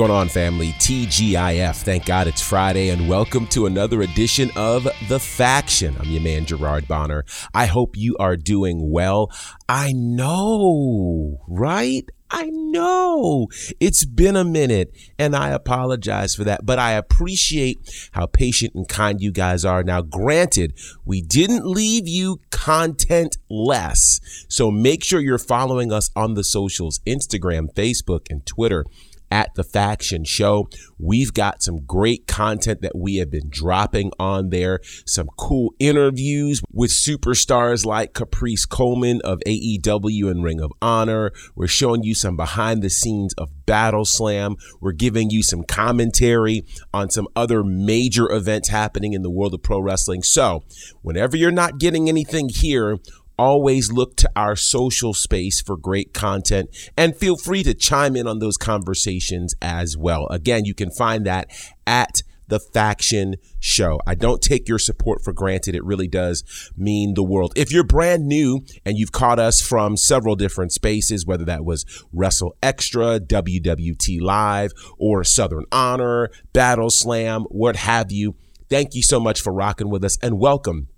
Going on, family? TGIF. Thank God it's Friday, and welcome to another edition of The Faction. I'm your man, Gerard Bonner. I hope you are doing well. I know, right? I know it's been a minute and I apologize for that, but I appreciate how patient and kind you guys are. Now, granted, we didn't leave you content less. So make sure you're following us on the socials, Instagram, Facebook, and Twitter at the Faction Show. We've got some great content that we have been dropping on there, some cool interviews with superstars like Caprice Coleman of AEW and Ring of Honor. We're showing you some behind the scenes of Battle Slam. We're giving you some commentary on some other major events happening in the world of pro wrestling. So, whenever you're not getting anything here, always look to our social space for great content and feel free to chime in on those conversations as well. Again, you can find that at the Faction Show. I don't take your support for granted. It really does mean the world. If you're brand new and you've caught us from several different spaces, whether that was Wrestle Extra, WWT Live, or Southern Honor, Battle Slam, what have you, thank you so much for rocking with us and welcome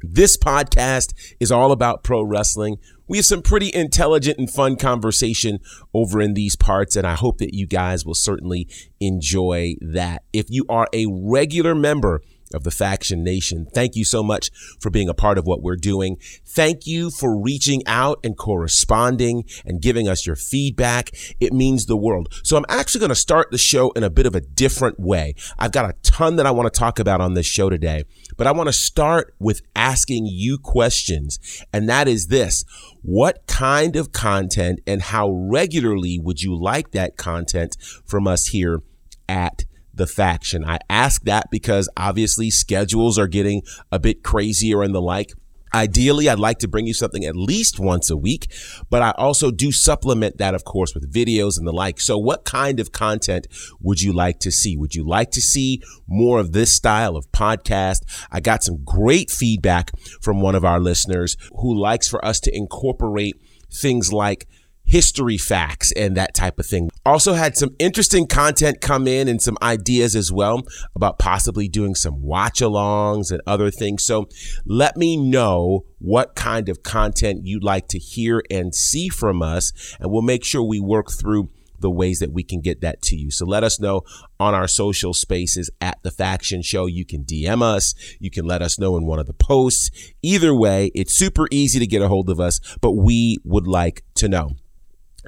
this podcast is all about pro wrestling. We have some pretty intelligent and fun conversation over in these parts, and I hope that you guys will certainly enjoy that. If you are a regular member of the Faction Nation. Thank you so much for being a part of what we're doing. Thank you for reaching out and corresponding and giving us your feedback. It means the world. So I'm actually going to start the show in a bit of a different way. I've got a ton that I want to talk about on this show today. But I want to start with asking you questions. And that is this. What kind of content and how regularly would you like that content from us here at the faction? I ask that because obviously schedules are getting a bit crazier and the like. Ideally, I'd like to bring you something at least once a week, but I also do supplement that, of course, with videos and the like. So, what kind of content would you like to see? Would you like to see more of this style of podcast? I got some great feedback from one of our listeners who likes for us to incorporate things like history facts and that type of thing. Also had some interesting content come in and some ideas as well about possibly doing some watch alongs and other things. So let me know what kind of content you'd like to hear and see from us and we'll make sure we work through the ways that we can get that to you. So let us know on our social spaces at the faction show. You can DM us. You can let us know in one of the posts. Either way, it's super easy to get a hold of us, but we would like to know.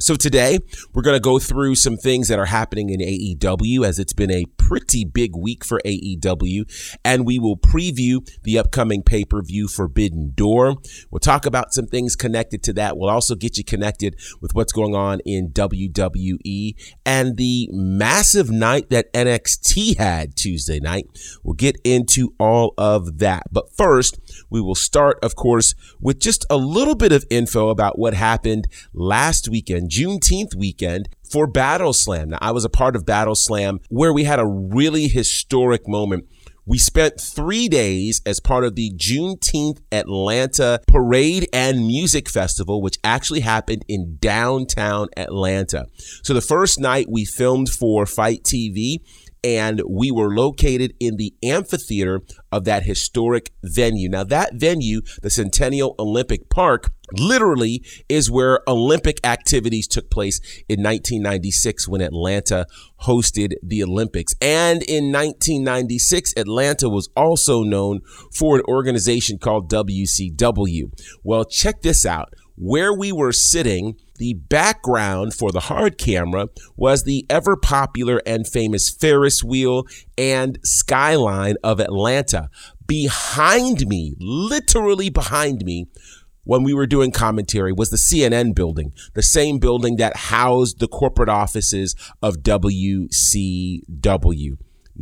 So today we're going to go through some things that are happening in AEW as it's been a pretty big week for AEW and we will preview the upcoming pay-per-view Forbidden Door. We'll talk about some things connected to that. We'll also get you connected with what's going on in WWE and the massive night that NXT had Tuesday night. We'll get into all of that. But first, we will start of course with just a little bit of info about what happened last weekend Juneteenth weekend for Battle Slam. Now, I was a part of Battle Slam where we had a really historic moment. We spent three days as part of the Juneteenth Atlanta Parade and Music Festival, which actually happened in downtown Atlanta. So the first night we filmed for FITE TV and we were located in the amphitheater of that historic venue. Now, that venue, the Centennial Olympic Park, literally is where Olympic activities took place in 1996 when Atlanta hosted the Olympics. And in 1996, Atlanta was also known for an organization called WCW. Well, check this out. Where we were sitting, the background for the hard camera was the ever popular and famous Ferris wheel and skyline of Atlanta. Behind me, literally behind me, when we were doing commentary was the CNN building, the same building that housed the corporate offices of WCW.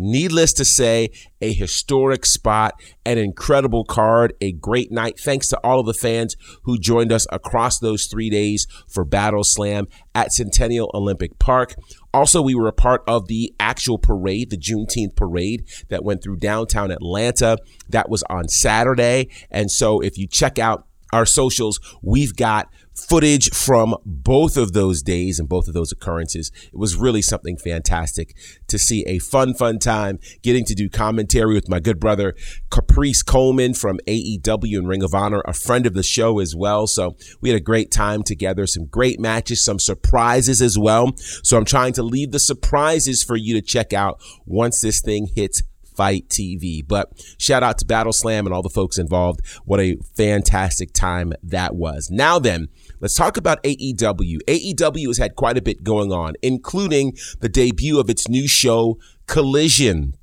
Needless to say, a historic spot, an incredible card, a great night. Thanks to all of the fans who joined us across those three days for Battle Slam at Centennial Olympic Park. Also, we were a part of the actual parade, the Juneteenth parade that went through downtown Atlanta. That was on Saturday. And so if you check out our socials, we've got footage from both of those days and both of those occurrences. It was really something fantastic to see a fun, fun time getting to do commentary with my good brother Caprice Coleman from AEW and Ring of Honor, a friend of the show as well. So we had a great time together, some great matches, some surprises as well. So I'm trying to leave the surprises for you to check out once this thing hits FITE TV. But shout out to Battle Slam and all the folks involved. What a fantastic time that was. Now then, let's talk about AEW. AEW has had quite a bit going on, including the debut of its new show, Collision.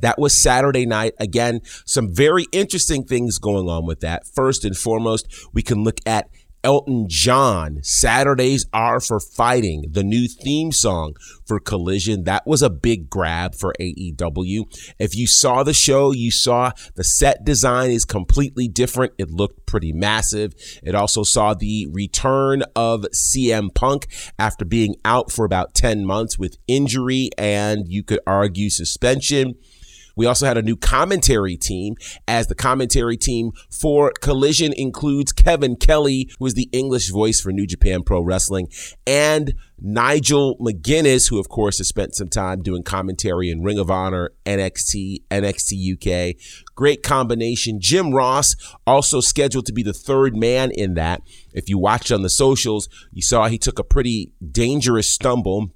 That was Saturday night. Again, some very interesting things going on with that. First and foremost, we can look at Elton John, Saturdays Are for Fighting, the new theme song for Collision. That was a big grab for AEW. If you saw the show, you saw the set design is completely different. It looked pretty massive. It also saw the return of CM Punk after being out for about 10 months with injury and you could argue suspension. We also had a new commentary team as the commentary team for Collision includes Kevin Kelly, who is the English voice for New Japan Pro Wrestling, and Nigel McGuinness, who of course has spent some time doing commentary in Ring of Honor, NXT, NXT UK. Great combination. Jim Ross also scheduled to be the third man in that. If you watched on the socials, you saw he took a pretty dangerous stumble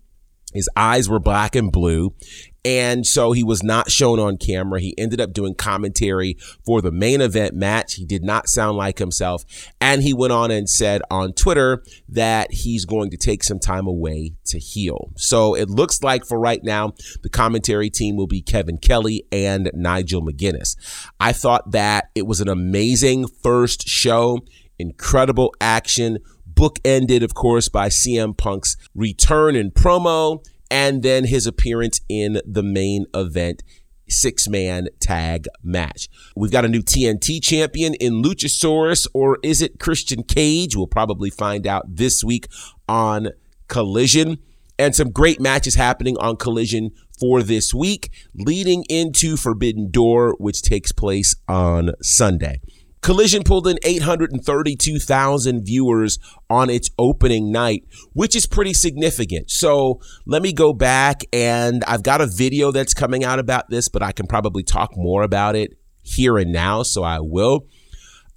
his eyes were black and blue. And so he was not shown on camera. He ended up doing commentary for the main event match. He did not sound like himself. And he went on and said on Twitter that he's going to take some time away to heal. So it looks like for right now, the commentary team will be Kevin Kelly and Nigel McGuinness. I thought that it was an amazing first show, incredible action, bookended, of course, by CM Punk's return and promo and then his appearance in the main event six man tag match. We've got a new TNT champion in Luchasaurus, or is it Christian Cage? We'll probably find out this week on Collision. And some great matches happening on Collision for this week, leading into Forbidden Door, which takes place on Sunday. Collision pulled in 832,000 viewers on its opening night, which is pretty significant. So let me go back and I've got a video that's coming out about this, but I can probably talk more about it here and now. So I will.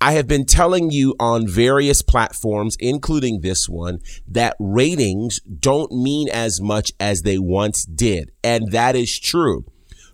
I have been telling you on various platforms, including this one, that ratings don't mean as much as they once did. And that is true.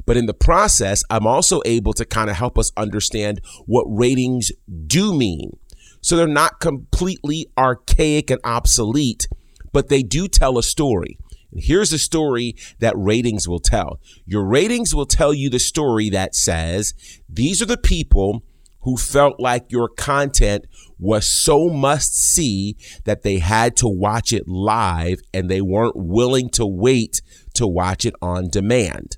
But in the process, I'm also able to kind of help us understand what ratings do mean. So they're not completely archaic and obsolete, but they do tell a story. And here's a story that ratings will tell. Your ratings will tell you the story that says, these are the people who felt like your content was so must see that they had to watch it live and they weren't willing to wait to watch it on demand.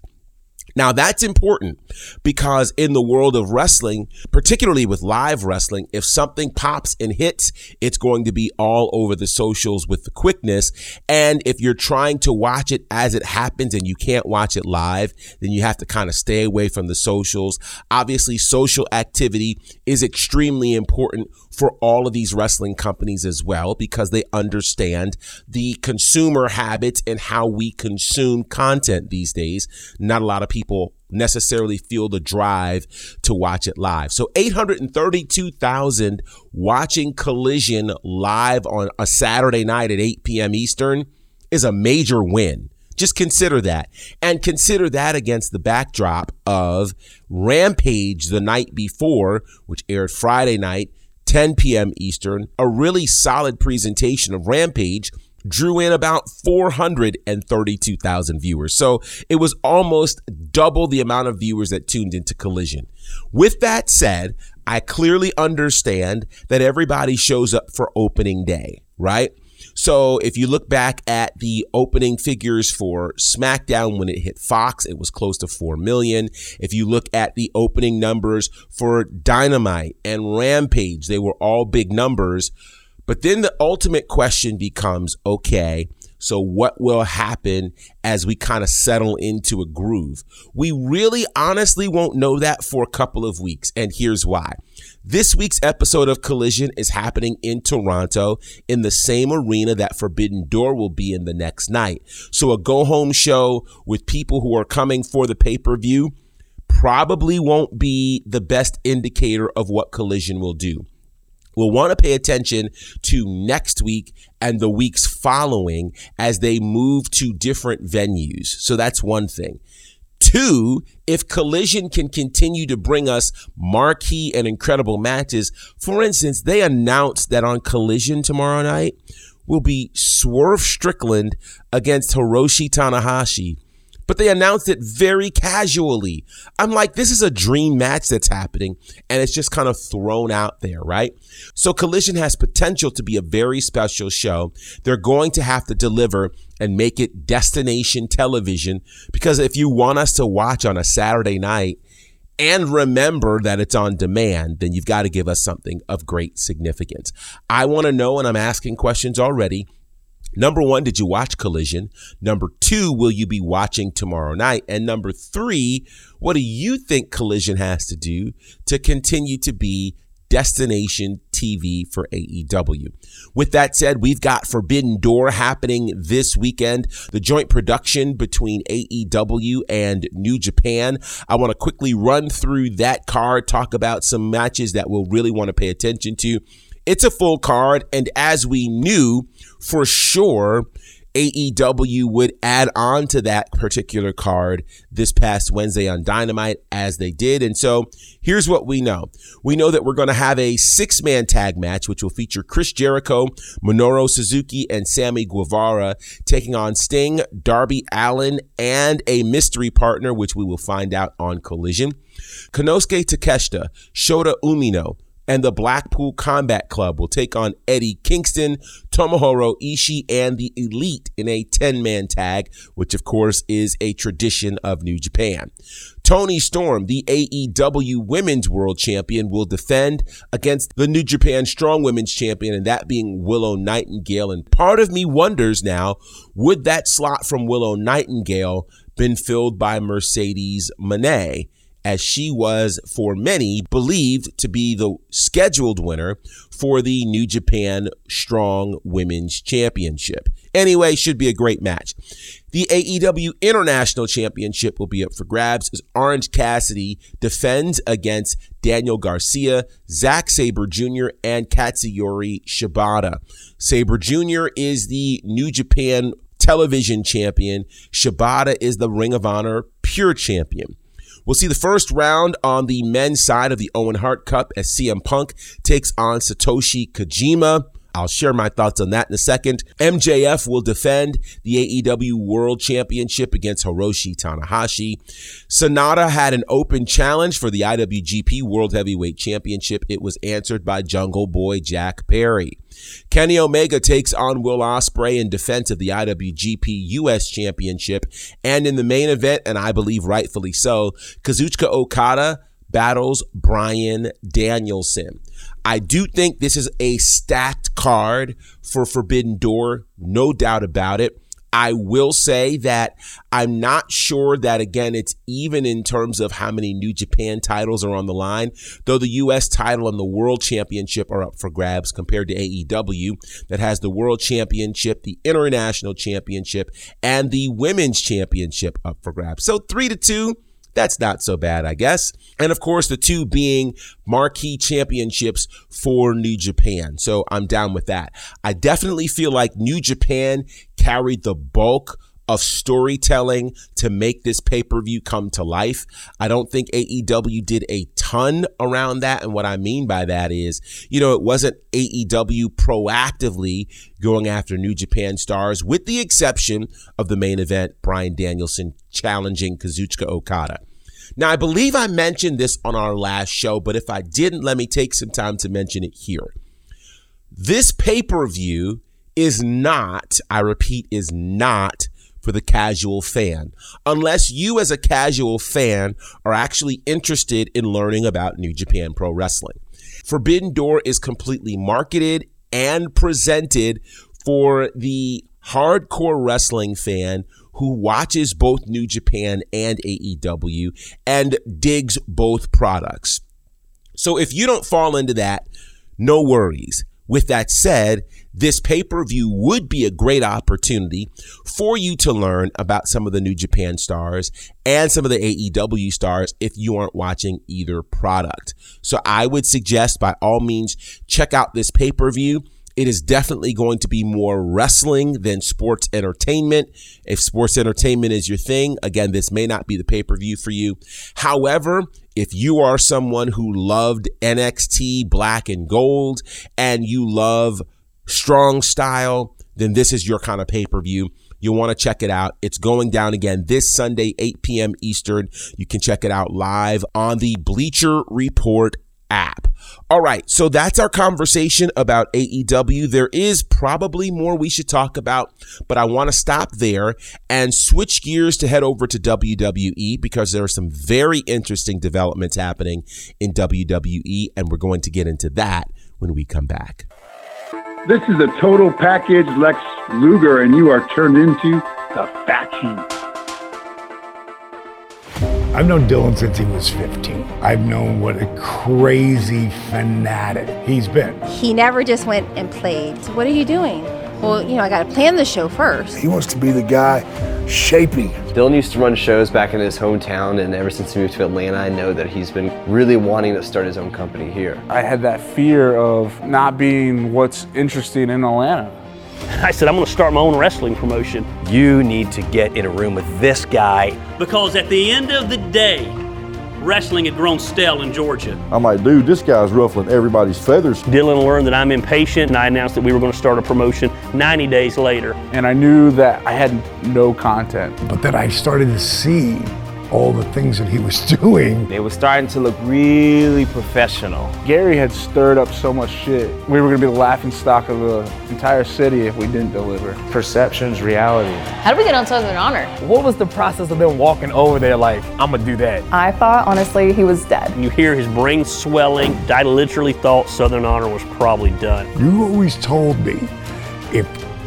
Now that's important because in the world of wrestling, particularly with live wrestling, if something pops and hits, it's going to be all over the socials with the quickness. And if you're trying to watch it as it happens and you can't watch it live, then you have to kind of stay away from the socials. Obviously, social activity is extremely important for all of these wrestling companies as well because they understand the consumer habits and how we consume content these days. Not a lot of people people necessarily feel the drive to watch it live. So 832,000 watching Collision live on a Saturday night at 8 p.m. Eastern is a major win. Just consider that. And consider that against the backdrop of Rampage the night before, which aired Friday night, 10 p.m. Eastern, a really solid presentation of Rampage drew in about 432,000 viewers. So it was almost double the amount of viewers that tuned into Collision. With that said, I clearly understand that everybody shows up for opening day, right? So if you look back at the opening figures for SmackDown when it hit Fox, it was close to 4 million. If you look at the opening numbers for Dynamite and Rampage, they were all big numbers. But then the ultimate question becomes okay, So what will happen as we kind of settle into a groove? We really honestly won't know that for a couple of weeks. And here's why. This week's episode of Collision is happening in Toronto in the same arena that Forbidden Door will be in the next night. So a go home show with people who are coming for the pay per view probably won't be the best indicator of what Collision will do. We'll want to pay attention to next week and the weeks following as they move to different venues. So that's one thing. Two, if Collision can continue to bring us marquee and incredible matches, for instance, they announced that on Collision tomorrow night will be Swerve Strickland against Hiroshi Tanahashi but they announced it very casually. I'm like, this is a dream match that's happening, and it's just kind of thrown out there, right? So Collision has potential to be a very special show. They're going to have to deliver and make it destination television because if you want us to watch on a Saturday night, and remember that it's on demand, then you've got to give us something of great significance. I want to know, and I'm asking questions already. Number one, did you watch Collision? Number two, will you be watching tomorrow night? And number three, what do you think Collision has to do to continue to be destination TV for AEW. With that said, we've got Forbidden Door happening this weekend, the joint production between AEW and New Japan. I want to quickly run through that card, talk about some matches that we'll really want to pay attention to. It's a full card, and as we knew for sure, AEW would add on to that particular card this past Wednesday on Dynamite as they did. And so here's what we know. We know that we're going to have a six man tag match, which will feature Chris Jericho, Minoru Suzuki, and Sammy Guevara taking on Sting, Darby Allin, and a mystery partner, which we will find out on Collision. Konosuke Takeshita, Shota Umino, and the Blackpool Combat Club will take on Eddie Kingston, Tomohiro Ishii, and the Elite in a 10 man tag, which of course is a tradition of New Japan. Toni Storm, the AEW Women's World Champion, will defend against the New Japan Strong Women's Champion, and that being Willow Nightingale. And part of me wonders now, would that slot from Willow Nightingale been filled by Mercedes Moné? As she was for many believed to be the scheduled winner for the New Japan Strong Women's Championship. Anyway, should be a great match. The AEW International Championship will be up for grabs as Orange Cassidy defends against Daniel Garcia, Zack Sabre Jr., and Katsuyori Shibata. Sabre Jr. is the New Japan television champion. Shibata is the Ring of Honor pure champion. We'll see the first round on the men's side of the Owen Hart Cup as CM Punk takes on Satoshi Kojima. I'll share my thoughts on that in a second. MJF will defend the AEW World Championship against Hiroshi Tanahashi. Sanada had an open challenge for the IWGP World Heavyweight Championship. It was answered by Jungle Boy Jack Perry. Kenny Omega takes on Will Ospreay in defense of the IWGP US Championship. And in the main event, and I believe rightfully so, Kazuchika Okada battles Bryan Danielson. I do think this is a stacked card for Forbidden Door, no doubt about it. I will say that I'm not sure that again it's even in terms of how many New Japan titles are on the line, though the US title and the World Championship are up for grabs compared to AEW that has the World Championship, the International Championship, and the Women's Championship up for grabs. So 3 to 2 that's not so bad, I guess. And of course, the two being marquee championships for New Japan. So I'm down with that. I definitely feel like New Japan carried the bulk of storytelling to make this pay per view come to life. I don't think AEW did a ton around that. And what I mean by that is, you know, it wasn't AEW proactively going after New Japan stars, with the exception of the main event, Bryan Danielson challenging Kazuchika Okada. Now, I believe I mentioned this on our last show, but if I didn't, let me take some time to mention it here. This pay per view is not, I repeat, is not for the casual fan, unless you, as a casual fan, are actually interested in learning about New Japan Pro Wrestling. Forbidden Door is completely marketed and presented for the hardcore wrestling fan who watches both New Japan and AEW and digs both products. So if you don't fall into that, no worries. With that said, this pay per view would be a great opportunity for you to learn about some of the New Japan stars and some of the AEW stars if you aren't watching either product. So I would suggest by all means, check out this pay per view. It is definitely going to be more wrestling than sports entertainment. If sports entertainment is your thing, again, this may not be the pay per view for you. However, if you are someone who loved NXT black and gold and you love strong style, then this is your kind of pay per view. You'll want to check it out. It's going down again this Sunday, 8 p.m. Eastern. You can check it out live on the Bleacher Report app. All right, so that's our conversation about AEW. There is probably more we should talk about, but I want to stop there and switch gears to head over to WWE because there are some very interesting developments happening in WWE, and we're going to get into that when we come back. This is a total package Lex Luger, and you are turned into the faction. I've known Dylan since he was 15. I've known what a crazy fanatic he's been. He never just went and played. So what are you doing? Well, you know, I got to plan the show first. He wants to be the guy shaping it. Dylan used to run shows back in his hometown, and ever since he moved to Atlanta, I know that he's been really wanting to start his own company here. I had that fear of not being what's interesting in Atlanta. I said, I'm going to start my own wrestling promotion. You need to get in a room with this guy. Because at the end of the day, wrestling had grown stale in Georgia. I'm like, dude, this guy's ruffling everybody's feathers. Dylan learned that I'm impatient, and I announced that we were going to start a promotion 90 days later. And I knew that I had no content. But then I started to see all the things that he was doing. It was starting to look really professional. Gary had stirred up so much shit. We were going to be the laughing stock of the entire city if we didn't deliver. Perception's reality. How did we get on Southern Honor? What was the process of them walking over there like, I'm going to do that? I thought, honestly, he was dead. You hear his brain swelling. I literally thought Southern Honor was probably done. You always told me if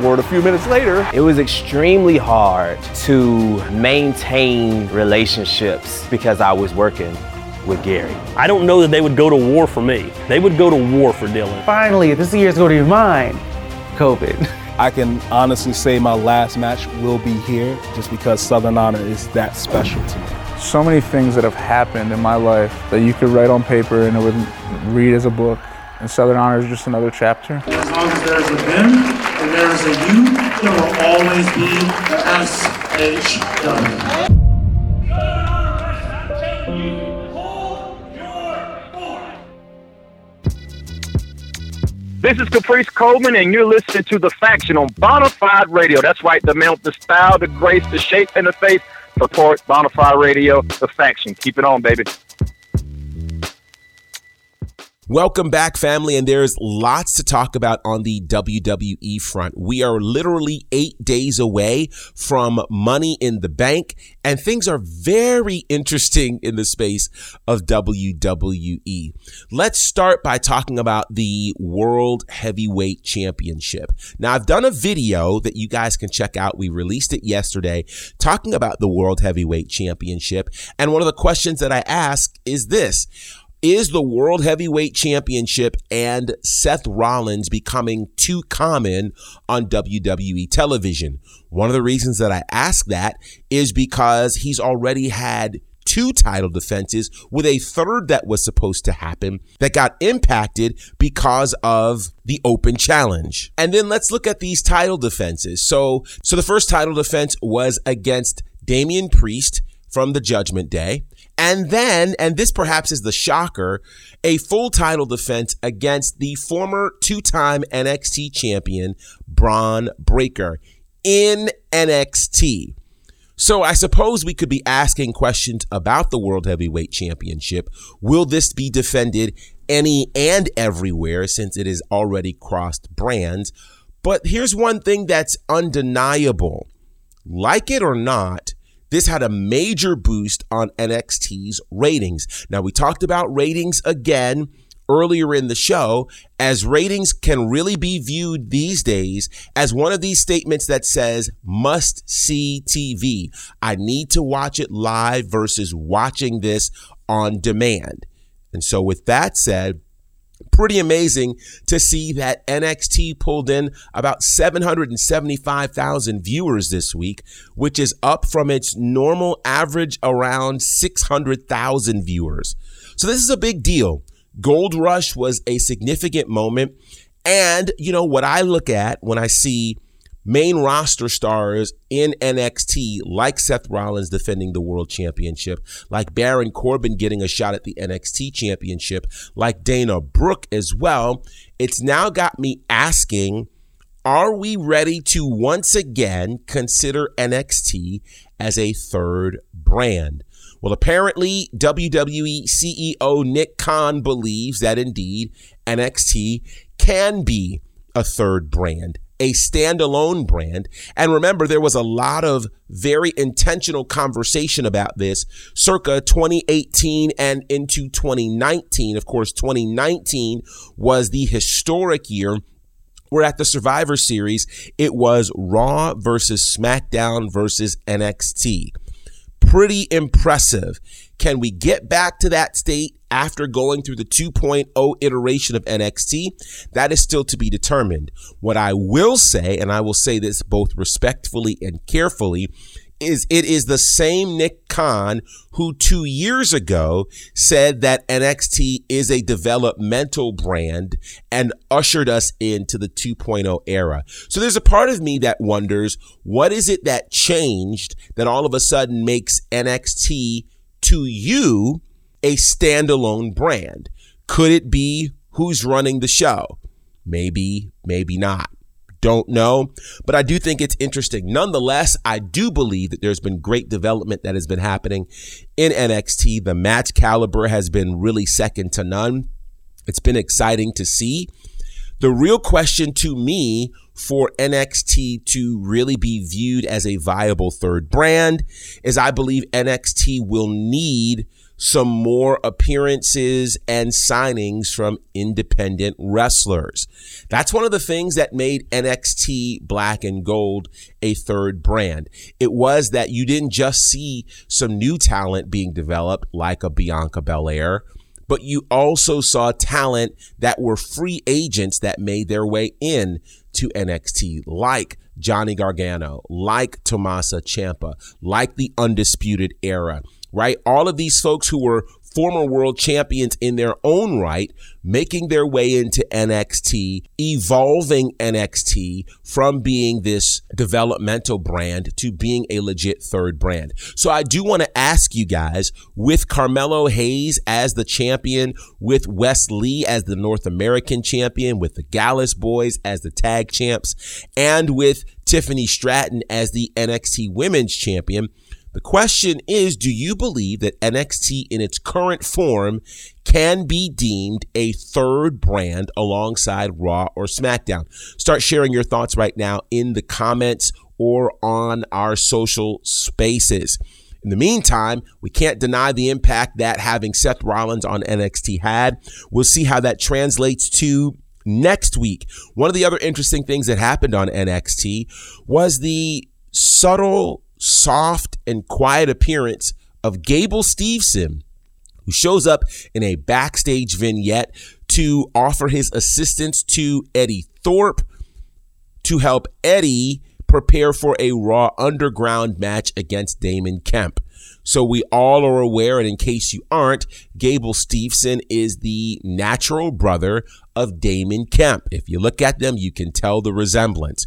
Forward a few minutes later, it was extremely hard to maintain relationships because I was working with Gary. I don't know that they would go to war for me. They would go to war for Dylan. Finally, this year's going to be mine. COVID. I can honestly say my last match will be here just because Southern Honor is that special to me. So many things that have happened in my life that you could write on paper and it would read as a book. And Southern Honor is just another chapter. As long as there's a them and there's a you, there will always be a SHW. This is Caprice Coleman, and you're listening to The Faction on Bonafide Radio. That's right, the mount, the style, the grace, the shape, and the face. Support Bonafide Radio, The Faction. Keep it on, baby. Welcome back, family, and there's lots to talk about on the WWE front. We are literally eight days away from Money in the Bank, and things are very interesting in the space of WWE. Let's start by talking about the World Heavyweight Championship. Now, I've done a video that you guys can check out. We released it yesterday talking about the World Heavyweight Championship, and one of the questions that I ask is this is the World Heavyweight Championship and Seth Rollins becoming too common on WWE television? One of the reasons that I ask that is because he's already had two title defenses with a third that was supposed to happen that got impacted because of the open challenge. And then let's look at these title defenses. So, so the first title defense was against Damian Priest from the Judgment Day. And then, and this perhaps is the shocker, a full title defense against the former two time NXT champion, Bron Breakker, in NXT. So I suppose we could be asking questions about the World Heavyweight Championship. Will this be defended any and everywhere since it is already crossed brands? But here's one thing that's undeniable. Like it or not, this had a major boost on NXT's ratings. Now, we talked about ratings again earlier in the show, as ratings can really be viewed these days as one of these statements that says must see TV. I need to watch it live versus watching this on demand. And so, with that said, pretty amazing to see that NXT pulled in about 775,000 viewers this week, which is up from its normal average around 600,000 viewers. So this is a big deal. Gold Rush was a significant moment. And, you know, what I look at when I see main roster stars in NXT, like Seth Rollins defending the world championship, like Baron Corbin getting a shot at the NXT championship, like Dana Brooke as well, it's now got me asking are we ready to once again consider NXT as a third brand? Well, apparently, WWE CEO Nick Khan believes that indeed NXT can be a third brand a standalone brand. And remember, there was a lot of very intentional conversation about this circa 2018 and into 2019. Of course, 2019 was the historic year where at the Survivor Series, it was Raw versus SmackDown versus NXT. Pretty impressive. Can we get back to that state after going through the 2.0 iteration of NXT? That is still to be determined. What I will say, and I will say this both respectfully and carefully, is it is the same Nick Khan who two years ago said that NXT is a developmental brand and ushered us into the 2.0 era. So there's a part of me that wonders what is it that changed that all of a sudden makes NXT to you a standalone brand? Could it be who's running the show? Maybe, maybe not. Don't know, but I do think it's interesting. Nonetheless, I do believe that there's been great development that has been happening in NXT. The match caliber has been really second to none. It's been exciting to see. The real question to me for NXT to really be viewed as a viable third brand is I believe NXT will need some more appearances and signings from independent wrestlers. That's one of the things that made NXT Black and Gold a third brand. It was that you didn't just see some new talent being developed like a Bianca Belair but you also saw talent that were free agents that made their way in to NXT, like Johnny Gargano, like Tommaso Ciampa, like the Undisputed Era, right? All of these folks who were former world champions in their own right, making their way into NXT, evolving NXT from being this developmental brand to being a legit third brand. So I do want to ask you guys with Carmelo Hayes as the champion, with Wes Lee as the North American champion, with the Gallus boys as the tag champs, and with Tiffany Stratton as the NXT women's champion. The question is Do you believe that NXT in its current form can be deemed a third brand alongside Raw or SmackDown? Start sharing your thoughts right now in the comments or on our social spaces. In the meantime, we can't deny the impact that having Seth Rollins on NXT had. We'll see how that translates to next week. One of the other interesting things that happened on NXT was the subtle soft and quiet appearance of Gable Steveson, who shows up in a backstage vignette to offer his assistance to Eddy Thorpe to help Eddie prepare for a Raw Underground match against Damon Kemp. So we all are aware, and in case you aren't, Gable Steveson is the natural brother of Damon Kemp. If you look at them, you can tell the resemblance.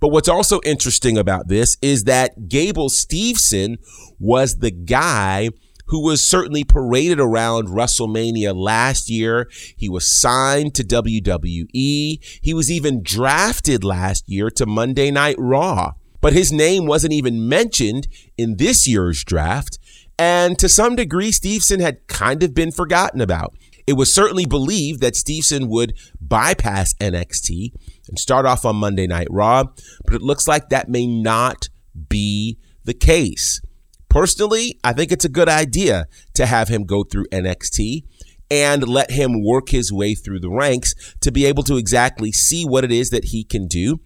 But what's also interesting about this is that Gable Steveson was the guy who was certainly paraded around WrestleMania last year. He was signed to WWE. He was even drafted last year to Monday Night Raw. but his name wasn't even mentioned in this year's draft. And to some degree, Steveson had kind of been forgotten about. It was certainly believed that Steveson would bypass NXT and start off on Monday Night Raw, but it looks like that may not be the case. Personally, I think it's a good idea to have him go through NXT and let him work his way through the ranks to be able to exactly see what it is that he can do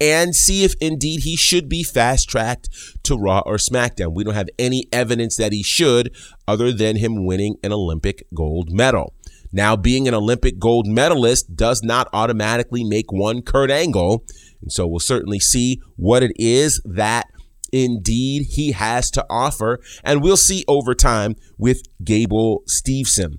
and see if indeed he should be fast tracked to Raw or SmackDown. We don't have any evidence that he should other than him winning an Olympic gold medal. Now, being an Olympic gold medalist does not automatically make one Kurt Angle. And so we'll certainly see what it is that indeed he has to offer. And we'll see over time with Gable Steveson.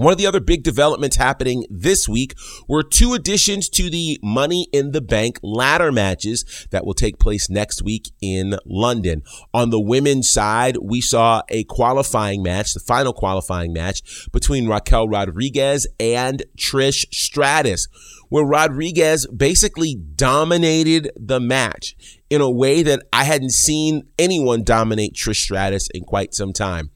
One of the other big developments happening this week were two additions to the Money in the Bank ladder matches that will take place next week in London. On the women's side, we saw a qualifying match, the final qualifying match between Raquel Rodriguez and Trish Stratus, where Rodriguez basically dominated the match in a way that I hadn't seen anyone dominate Trish Stratus in quite some time.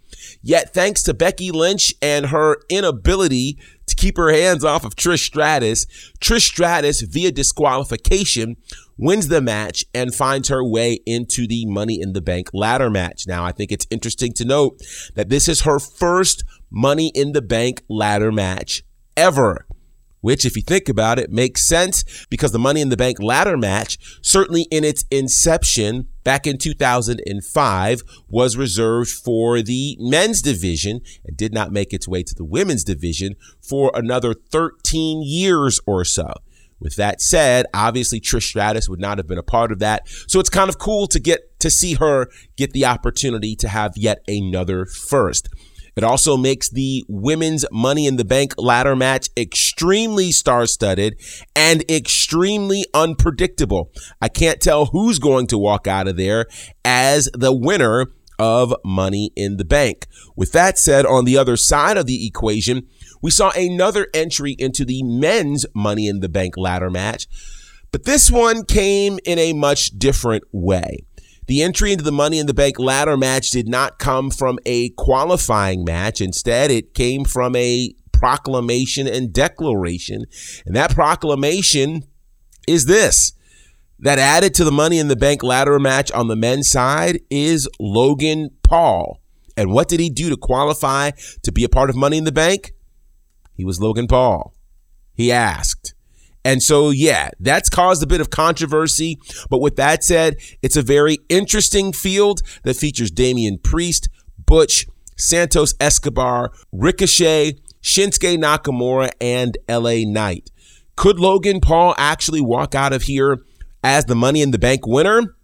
Yet, thanks to Becky Lynch and her inability to keep her hands off of Trish Stratus, Trish Stratus, via disqualification, wins the match and finds her way into the Money in the Bank ladder match. Now, I think it's interesting to note that this is her first Money in the Bank ladder match ever which, if you think about it, makes sense because the Money in the Bank ladder match, certainly in its inception back in 2005, was reserved for the men's division and did not make its way to the women's division for another 13 years or so. With that said, obviously Trish Stratus would not have been a part of that. So it's kind of cool to get to see her get the opportunity to have yet another first. It also makes the women's Money in the Bank ladder match extremely star studded and extremely unpredictable. I can't tell who's going to walk out of there as the winner of Money in the Bank. With that said, on the other side of the equation, we saw another entry into the men's Money in the Bank ladder match, but this one came in a much different way. The entry into the Money in the Bank ladder match did not come from a qualifying match. Instead, it came from a proclamation and declaration. And that proclamation is this that added to the Money in the Bank ladder match on the men's side is Logan Paul. And what did he do to qualify to be a part of Money in the Bank? He was Logan Paul. He asked. And so, yeah, that's caused a bit of controversy. But with that said, it's a very interesting field that features Damian Priest, Butch, Santos Escobar, Ricochet, Shinsuke Nakamura, and LA Knight. Could Logan Paul actually walk out of here as the Money in the Bank winner?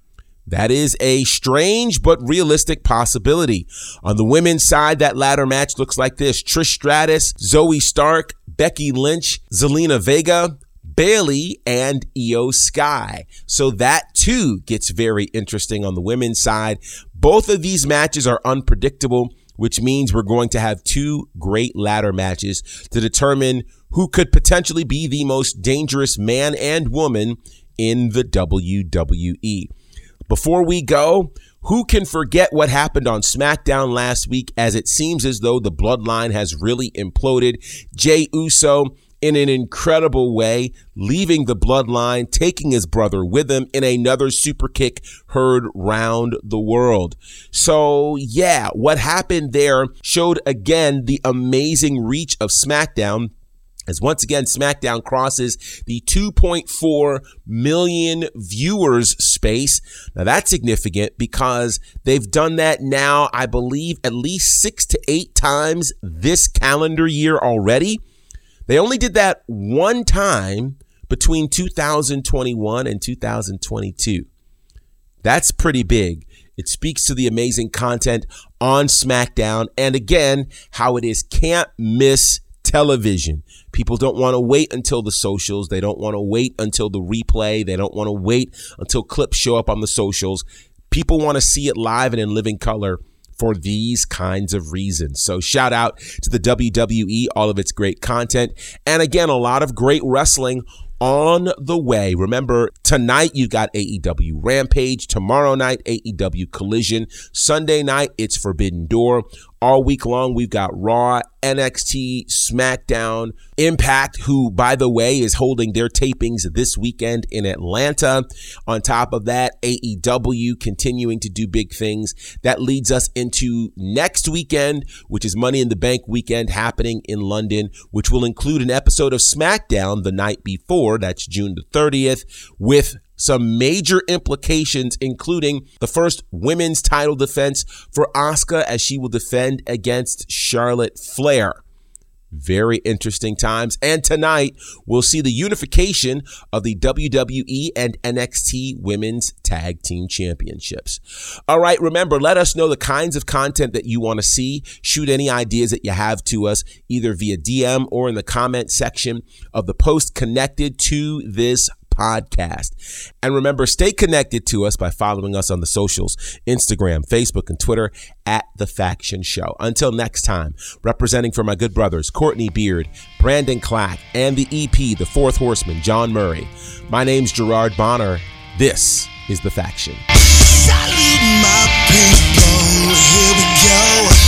That is a strange but realistic possibility. On the women's side, that ladder match looks like this Trish Stratus, Zoey Stark, Becky Lynch, Zelina Vega, Bayley and Iyo Sky. So that too gets very interesting on the women's side. Both of these matches are unpredictable, which means we're going to have two great ladder matches to determine who could potentially be the most dangerous man and woman in the WWE. Before we go, who can forget what happened on SmackDown last week as it seems as though the bloodline has really imploded? Jey Uso in an incredible way, leaving the bloodline, taking his brother with him in another super kick heard round the world. So, yeah, what happened there showed again the amazing reach of SmackDown as once again SmackDown crosses the 2.4 million viewers space. Now that's significant because they've done that now, I believe, at least six to eight times this calendar year already. They only did that one time between 2021 and 2022. That's pretty big. It speaks to the amazing content on SmackDown and again, how it is can't miss television. People don't want to wait until the socials. They don't want to wait until the replay. They don't want to wait until clips show up on the socials. People want to see it live and in living color for these kinds of reasons. So shout out to the WWE, all of its great content. And again, a lot of great wrestling on the way. Remember, tonight you've got AEW Rampage. Tomorrow night, AEW Collision. Sunday night, it's Forbidden Door. All week long, we've got Raw, NXT, SmackDown, Impact, who, by the way, is holding their tapings this weekend in Atlanta. On top of that, AEW continuing to do big things. That leads us into next weekend, which is Money in the Bank weekend happening in London, which will include an episode of SmackDown the night before. That's June the 30th with some major implications, including the first women's title defense for Asuka as she will defend against Charlotte Flair. Very interesting times. And tonight, we'll see the unification of the WWE and NXT Women's Tag Team Championships. All right, remember, let us know the kinds of content that you want to see. Shoot any ideas that you have to us, either via DM or in the comment section of the post connected to this podcast. And remember, stay connected to us by following us on the socials Instagram, Facebook, and Twitter at The Faction Show. Until next time, representing for my good brothers, Courtney Beard, Brandon Clack, and the EP, The Fourth Horseman, John Murray. My name's Gerard Bonner. This is The Faction. Salute my people. Here we go.